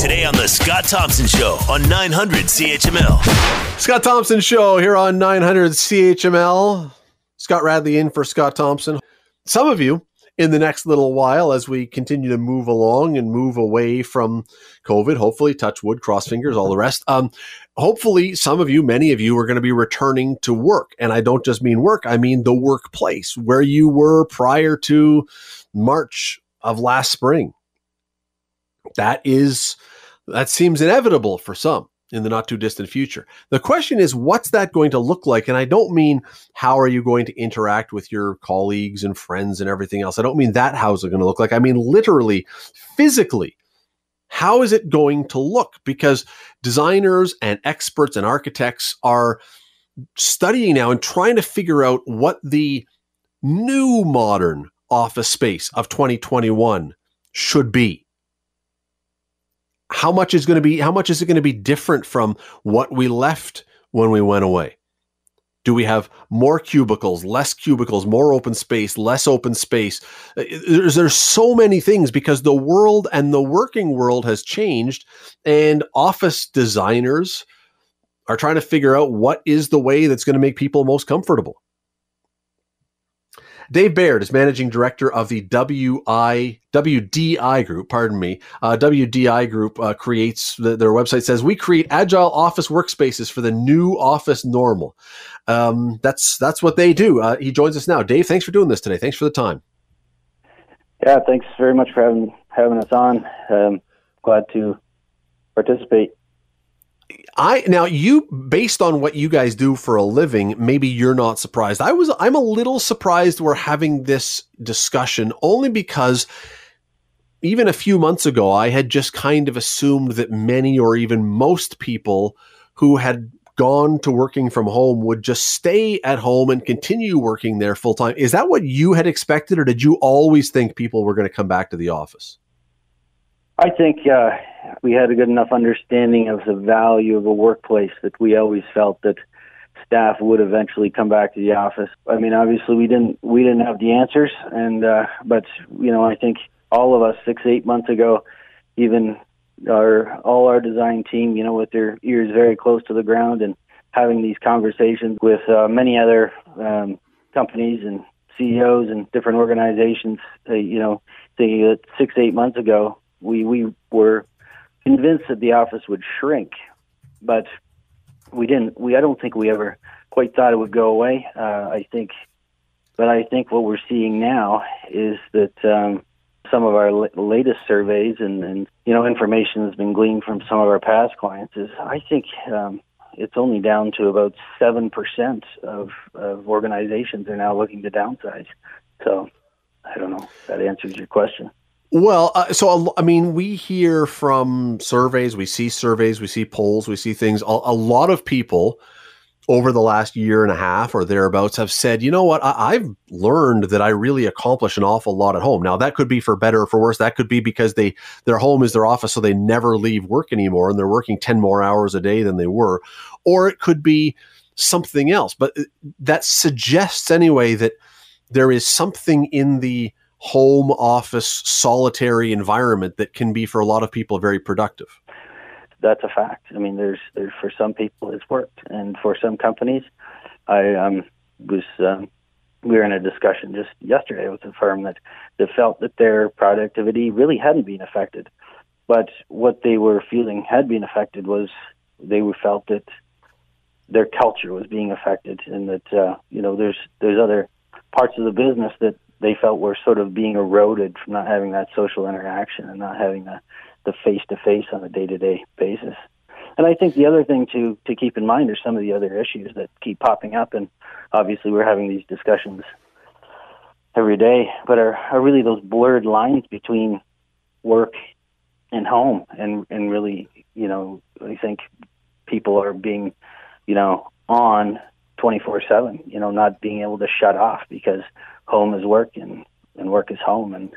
Today on The Scott Thompson Show on 900 CHML. Scott Thompson Show here on 900 CHML. Scott Radley in for Scott Thompson. Some of you in the next little while as we continue to move along and move away from COVID, hopefully, touch wood, cross fingers, all the rest. Um, hopefully, some of you, many of you, are going to be returning to work. And I don't just mean work, I mean the workplace where you were prior to March of last spring. That is, that seems inevitable for some in the not too distant future. The question is, what's that going to look like? And I don't mean how are you going to interact with your colleagues and friends and everything else. I don't mean that how's it going to look like. I mean literally, physically. How is it going to look? Because designers and experts and architects are studying now and trying to figure out what the new modern office space of 2021 should be how much is going to be how much is it going to be different from what we left when we went away? Do we have more cubicles less cubicles more open space less open space? Uh, there's, there's so many things because the world and the working world has changed and office designers are trying to figure out what is the way that's going to make people most comfortable Dave Baird is managing director of the WI WDI Group. Pardon me. Uh, WDI Group uh, creates the, their website says we create agile office workspaces for the new office normal. Um, that's that's what they do. Uh, he joins us now. Dave, thanks for doing this today. Thanks for the time. Yeah, thanks very much for having having us on. Um, glad to participate. I now you based on what you guys do for a living, maybe you're not surprised. I was I'm a little surprised we're having this discussion only because even a few months ago I had just kind of assumed that many or even most people who had gone to working from home would just stay at home and continue working there full time. Is that what you had expected or did you always think people were going to come back to the office? I think uh, we had a good enough understanding of the value of a workplace that we always felt that staff would eventually come back to the office. I mean, obviously we didn't we didn't have the answers, and uh, but you know I think all of us six eight months ago, even our all our design team, you know, with their ears very close to the ground and having these conversations with uh, many other um, companies and CEOs and different organizations, uh, you know, thinking that six eight months ago we we were convinced that the office would shrink, but we didn't. We I don't think we ever quite thought it would go away. Uh, I think, but I think what we're seeing now is that um, some of our l- latest surveys and, and you know information has been gleaned from some of our past clients is I think. Um, it's only down to about seven percent of, of organizations are now looking to downsize. So I don't know that answers your question. Well, uh, so I mean, we hear from surveys, we see surveys, we see polls, we see things. A, a, lot of people over the last year and a half or thereabouts have said, you know what, I, have learned that I really accomplish an awful lot at home. Now, that could be for better or for worse. That could be because they their home is their office, so they never leave work anymore, and they're working ten more hours a day than they were, or it could be something else. But uh, that suggests anyway that there is something in the home office solitary environment that can be for a lot of people very productive. That's a fact. I mean there's there's for some people it's worked. And for some companies i um, was um, we were in a discussion just yesterday with a firm that that felt that their productivity really hadn't been affected. But what they were feeling had been affected was they felt that their culture was being affected and that uh, you know there's there's other parts of the business that they felt were sort of being eroded from not having that social interaction and not having the the face to face on a day to day basis. And I think the other thing to to keep in mind are some of the other issues that keep popping up, and obviously we're having these discussions every day, but are, are really those blurred lines between work and home, and and really, you know, I think people are being, you know, on 24 7, you know, not being able to shut off because home is work and, and work is home. And,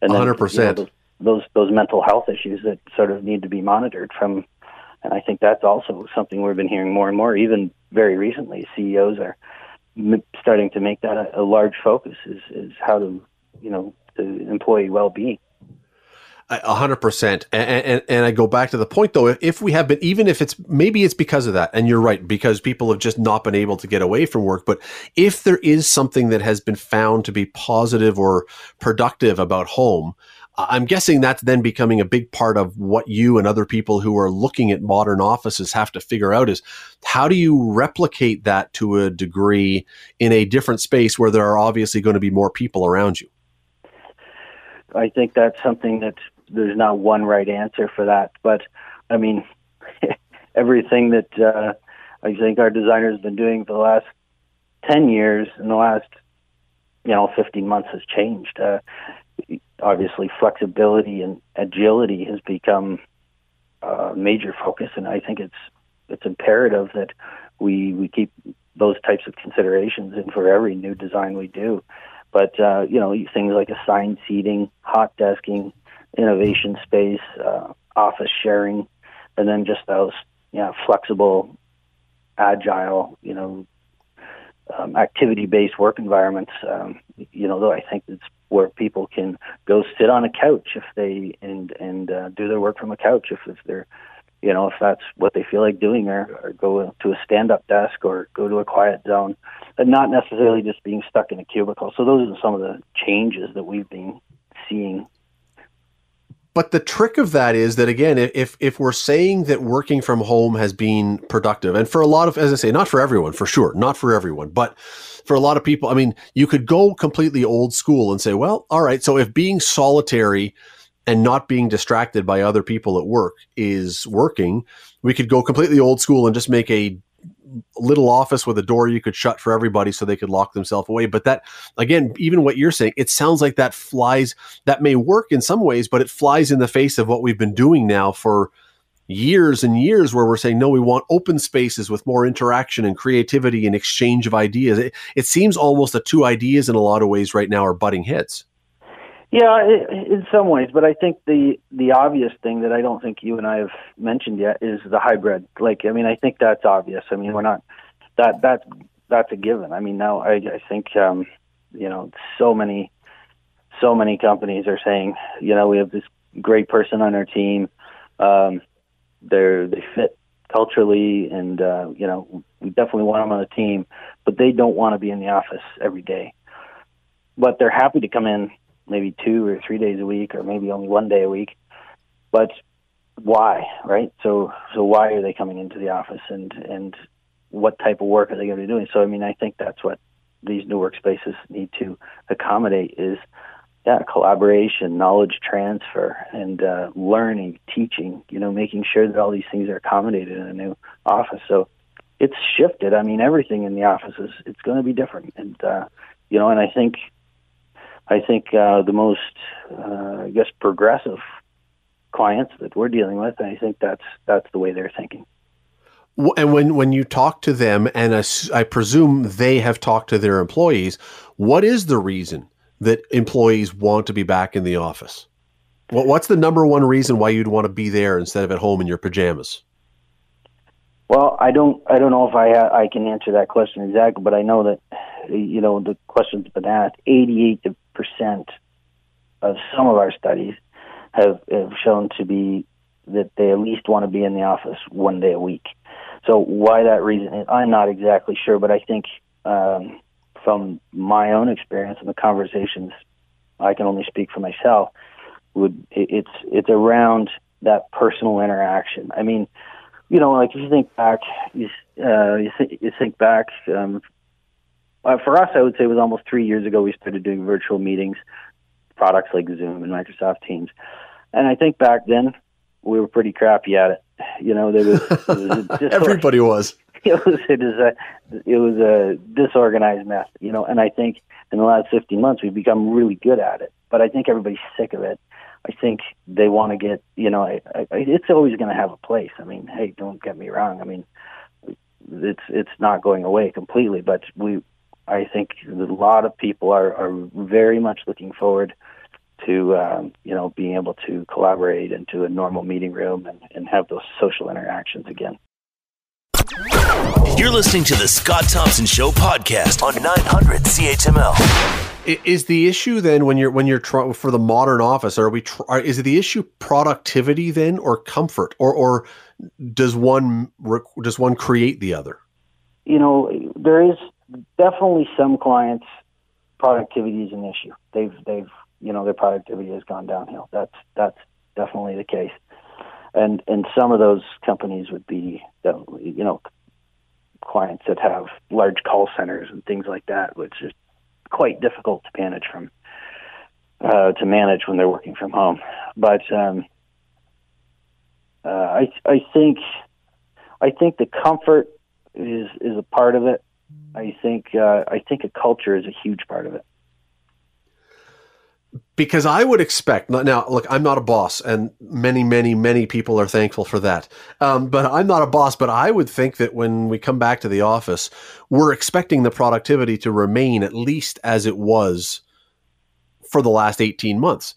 and then, 100%. You know, those, those, those mental health issues that sort of need to be monitored from, and I think that's also something we've been hearing more and more, even very recently. CEOs are m- starting to make that a, a large focus is, is how to, you know, the employee well being. A hundred percent. And, and I go back to the point though, if we have been, even if it's, maybe it's because of that. And you're right, because people have just not been able to get away from work. But if there is something that has been found to be positive or productive about home, I'm guessing that's then becoming a big part of what you and other people who are looking at modern offices have to figure out is how do you replicate that to a degree in a different space where there are obviously going to be more people around you? I think that's something that there's not one right answer for that. But I mean, everything that uh, I think our designers have been doing for the last 10 years in the last, you know, 15 months has changed. Uh, obviously flexibility and agility has become a major focus, and I think it's it's imperative that we we keep those types of considerations in for every new design we do. But uh, you know, things like assigned seating, hot desking, innovation space, uh, office sharing, and then just those you know, flexible, agile, you know, um, activity-based work environments. Um, you know, though I think it's where people can go sit on a couch if they and and uh, do their work from a couch if, if they're you know if that's what they feel like doing or, or go to a stand-up desk or go to a quiet zone and not necessarily just being stuck in a cubicle so those are some of the changes that we've been seeing but the trick of that is that again, if if we're saying that working from home has been productive, and for a lot of, as I say, not for everyone, for sure, not for everyone, but for a lot of people, I mean, you could go completely old school and say, well, all right, so if being solitary and not being distracted by other people at work is working, we could go completely old school and just make a little office with a door you could shut for everybody so they could lock themselves away. But that, again, even what you're saying, it sounds like that flies, that may work in some ways, but it flies in the face of what we've been doing now for years and years where we're saying, no, we want open spaces with more interaction and creativity and exchange of ideas. It, it seems almost that two ideas in a lot of ways right now are butting heads. Yeah, in some ways, but I think the the obvious thing that I don't think you and I have mentioned yet is the hybrid. Like, I mean, I think that's obvious. I mean, we're not that that's that's a given. I mean, now I I think um, you know so many so many companies are saying, you know, we have this great person on our team. Um, they're they fit culturally, and uh, you know, we definitely want them on the team, but they don't want to be in the office every day. But they're happy to come in maybe two or three days a week, or maybe only one day a week. But why, right? So, so why are they coming into the office, and and what type of work are they going to be doing? So, I mean, I think that's what these new workspaces need to accommodate is yeah, collaboration, knowledge transfer, and uh, learning, teaching. You know, making sure that all these things are accommodated in a new office. So it's shifted. I mean, everything in the office is it's going to be different, and uh, you know, and I think I think uh, the most, uh, I guess, progressive clients that we're dealing with, I think that's that's the way they're thinking. And when when you talk to them, and I, I presume they have talked to their employees, what is the reason that employees want to be back in the office? What, what's the number one reason why you'd want to be there instead of at home in your pajamas? Well, I don't I don't know if I I can answer that question exactly, but I know that you know the question's been asked. Eighty eight percent of some of our studies have, have shown to be that they at least want to be in the office one day a week. So why that reason I'm not exactly sure, but I think um, from my own experience and the conversations, I can only speak for myself. Would it's it's around that personal interaction. I mean, you know, like if you think back, you uh, you, th- you think back um, uh, for us, I would say it was almost three years ago we started doing virtual meetings, products like Zoom and Microsoft Teams. And I think back then we were pretty crappy at it. You know, there was, was everybody was. It was it is a it was a disorganized mess. You know, and I think in the last 15 months we've become really good at it. But I think everybody's sick of it. I think they want to get you know I, I, it's always going to have a place. I mean, hey, don't get me wrong. I mean, it's it's not going away completely, but we I think a lot of people are, are very much looking forward to um, you know being able to collaborate into a normal meeting room and, and have those social interactions again. You're listening to the Scott Thompson Show podcast on 900 CHML. Is the issue then when you're when you're trying for the modern office? Are we? Tr- is it the issue productivity then, or comfort, or or does one does one create the other? You know, there is definitely some clients productivity is an issue. They've they've you know their productivity has gone downhill. That's that's definitely the case. And and some of those companies would be you know clients that have large call centers and things like that, which is quite difficult to manage from uh, to manage when they're working from home. But um, uh, I I think I think the comfort is is a part of it. I think uh, I think a culture is a huge part of it because I would expect now. Look, I'm not a boss, and many, many, many people are thankful for that. Um, but I'm not a boss. But I would think that when we come back to the office, we're expecting the productivity to remain at least as it was for the last 18 months.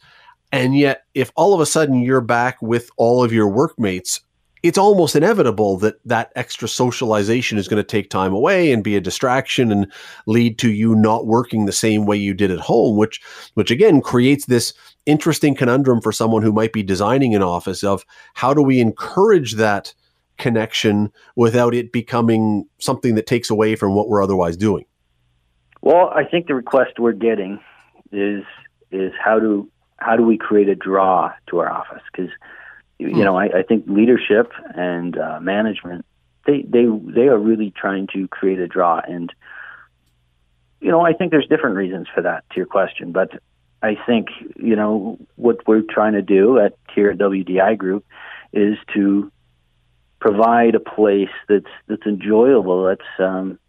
And yet, if all of a sudden you're back with all of your workmates it's almost inevitable that that extra socialization is going to take time away and be a distraction and lead to you not working the same way you did at home which which again creates this interesting conundrum for someone who might be designing an office of how do we encourage that connection without it becoming something that takes away from what we're otherwise doing? Well i think the request we're getting is is how do how do we create a draw to our office? Because you hmm. know, I, I think leadership and uh, management they they they are really trying to create a draw, and you know, I think there's different reasons for that. To your question, but I think you know what we're trying to do at here at WDI Group is to provide a place that's that's enjoyable, that's um,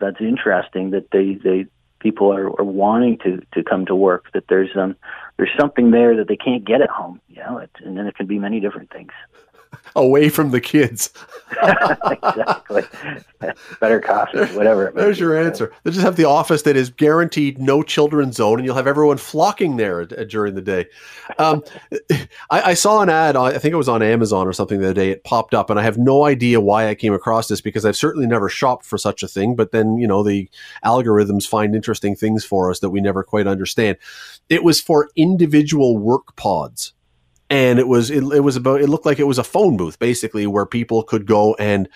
that's interesting, that they they people are, are wanting to to come to work. That there's um there's something there that they can't get at home. Know, it, and then it can be many different things. Away from the kids. exactly. Better coffee, whatever. There's your answer. They just have the office that is guaranteed no children zone, and you'll have everyone flocking there during the day. Um, I, I, saw an ad. I think it was on Amazon or something the other day. It popped up, and I have no idea why I came across this because I've certainly never shopped for such a thing. But then you know the algorithms find interesting things for us that we never quite understand. It was for individual work pods and it was it, it was about it looked like it was a phone booth basically where people could go and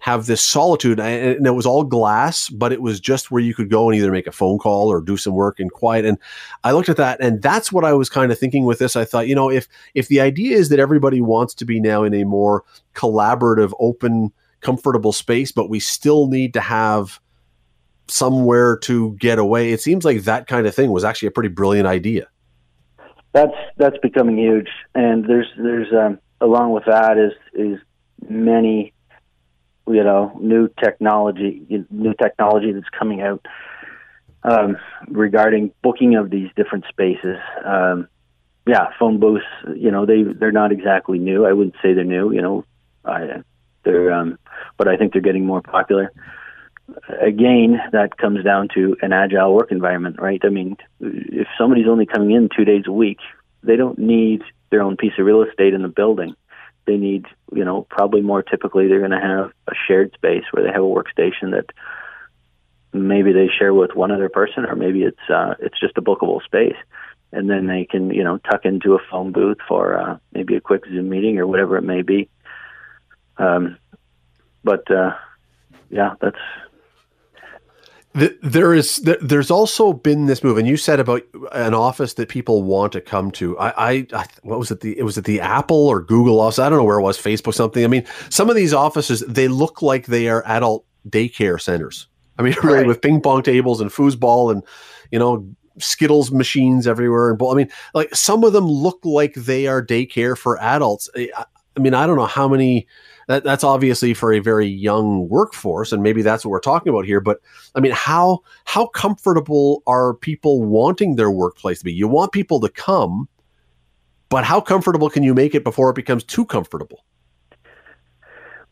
have this solitude and it was all glass but it was just where you could go and either make a phone call or do some work in quiet and i looked at that and that's what i was kind of thinking with this. I thought you know if if the idea is that everybody wants to be now in a more collaborative open comfortable space but we still need to have somewhere to get away it seems like that kind of thing was actually a pretty brilliant idea that's that's becoming huge, and there's there's um, along with that is is many you know new technology new technology that's coming out um, regarding booking of these different spaces. Um, yeah, phone booths. You know they they're not exactly new. I wouldn't say they're new. You know, I, they're um, but I think they're getting more popular again, that comes down to an agile work environment, right? I mean, if somebody's only coming in two days a week, they don't need their own piece of real estate in the building. They need, you know, probably more typically they're going to have a shared space where they have a workstation that maybe they share with one other person, or maybe it's uh, it's just a bookable space, and then they can, you know, tuck into a phone booth for uh, maybe a quick Zoom meeting or whatever it may be. Um, but uh, yeah, that's there is there's also been this move, and you said about an office that people want to come to. I, I, I what was it? The it was it the Apple or Google office? I don't know where it was. Facebook something. I mean, some of these offices they look like they are adult daycare centers. I mean, really right. with ping pong tables and foosball and you know Skittles machines everywhere. And I mean, like some of them look like they are daycare for adults. I, I mean, I don't know how many that, that's obviously for a very young workforce, and maybe that's what we're talking about here. But I mean, how how comfortable are people wanting their workplace to be? You want people to come, but how comfortable can you make it before it becomes too comfortable?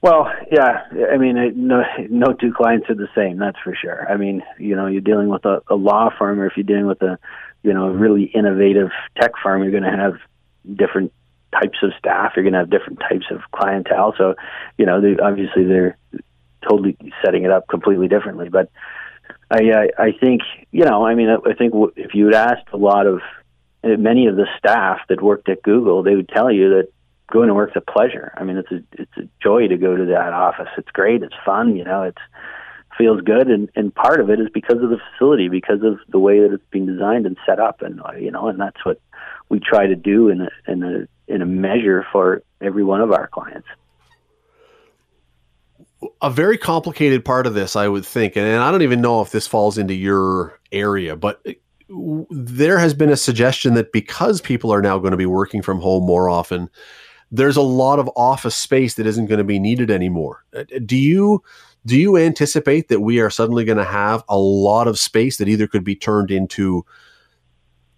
Well, yeah, I mean, no, no two clients are the same. That's for sure. I mean, you know, you're dealing with a, a law firm, or if you're dealing with a, you know, a really innovative tech firm, you're going to have different types of staff. You're going to have different types of clientele. So, you know, they, obviously they're totally setting it up completely differently. But I, I I think you know. I mean, I, I think if you had asked a lot of uh, many of the staff that worked at Google, they would tell you that going to work's a pleasure. I mean, it's a it's a joy to go to that office. It's great. It's fun. You know, it's feels good, and and part of it is because of the facility, because of the way that it's been designed and set up, and uh, you know, and that's what we try to do in a in a in a measure for every one of our clients. A very complicated part of this, I would think, and I don't even know if this falls into your area, but there has been a suggestion that because people are now going to be working from home more often, there's a lot of office space that isn't going to be needed anymore. Uh, do you do you anticipate that we are suddenly going to have a lot of space that either could be turned into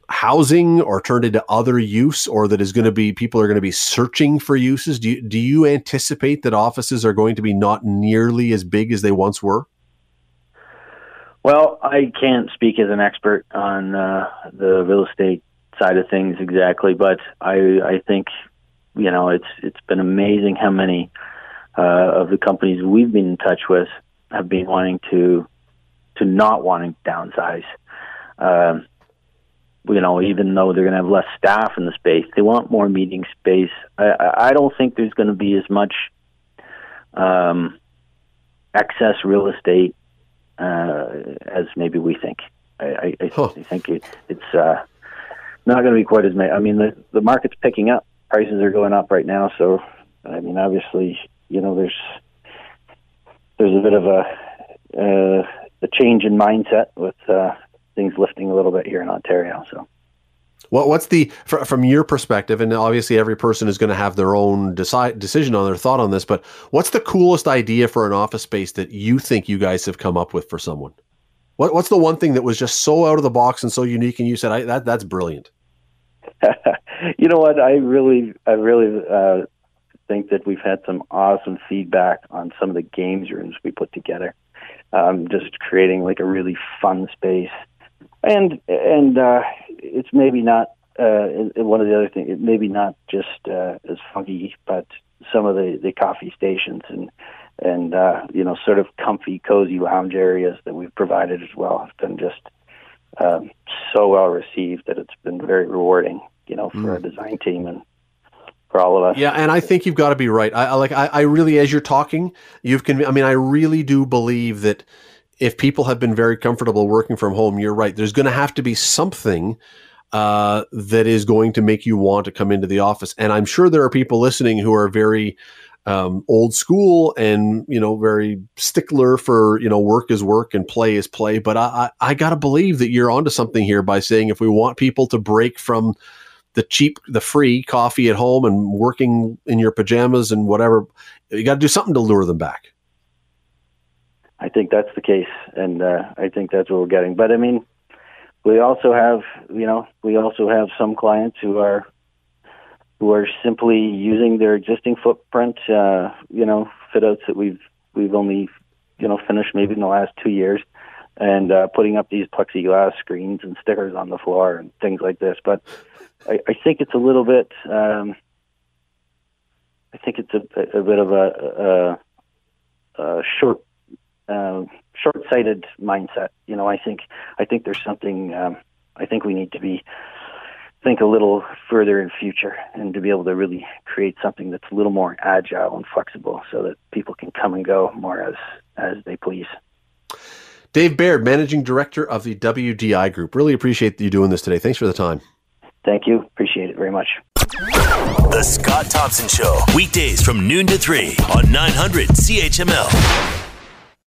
housing or turned into other use or that is going to be people are going to be searching for uses? Do you, do you anticipate that offices are going to be not nearly as big as they once were? Well i can't speak as an expert on uh, the real estate side of things exactly but i i think you know it's it's been amazing how many uh, of the companies we've been in touch with have been wanting to to not wanting to downsize. Um, you know, even though they're going to have less staff in the space, they want more meeting space. I, I don't think there's going to be as much um, excess real estate uh, as maybe we think. I, I, huh. I think it, it's uh, not going to be quite as many. I mean, the the market's picking up. Prices are going up right now, so I mean, obviously, you know, there's there's a bit of a uh, a change in mindset with uh, things lifting a little bit here in Ontario. So. What, what's the from your perspective, and obviously every person is going to have their own decide, decision on their thought on this. But what's the coolest idea for an office space that you think you guys have come up with for someone? What, what's the one thing that was just so out of the box and so unique, and you said I, that that's brilliant? you know what? I really, I really uh, think that we've had some awesome feedback on some of the games rooms we put together. Um, just creating like a really fun space and and uh, it's maybe not uh, one of the other things. It maybe not just uh, as funky, but some of the the coffee stations and and uh, you know sort of comfy, cozy lounge areas that we've provided as well have been just um, so well received that it's been very rewarding. You know, for mm. our design team and for all of us. Yeah, and I think you've got to be right. I, I like. I, I, really, as you're talking, you've. Conv- I mean, I really do believe that if people have been very comfortable working from home, you're right. There's going to have to be something uh, that is going to make you want to come into the office. And I'm sure there are people listening who are very um, old school and you know very stickler for you know work is work and play is play. But I I, I got to believe that you're onto something here by saying if we want people to break from the cheap, the free coffee at home and working in your pajamas and whatever, you got to do something to lure them back. I think that's the case, and uh, I think that's what we're getting. But I mean, we also have, you know, we also have some clients who are who are simply using their existing footprint, uh, you know, fit outs that we've we've only, you know, finished maybe in the last two years, and uh, putting up these plexiglass screens and stickers on the floor and things like this. But I, I think it's a little bit. Um, I think it's a, a bit of a, a, a short uh, short-sighted mindset. You know, I think I think there's something. Um, I think we need to be think a little further in future and to be able to really create something that's a little more agile and flexible, so that people can come and go more as as they please. Dave Baird, Managing Director of the WDI Group. Really appreciate you doing this today. Thanks for the time. Thank you. Appreciate it very much. The Scott Thompson Show, weekdays from noon to 3 on 900 CHML.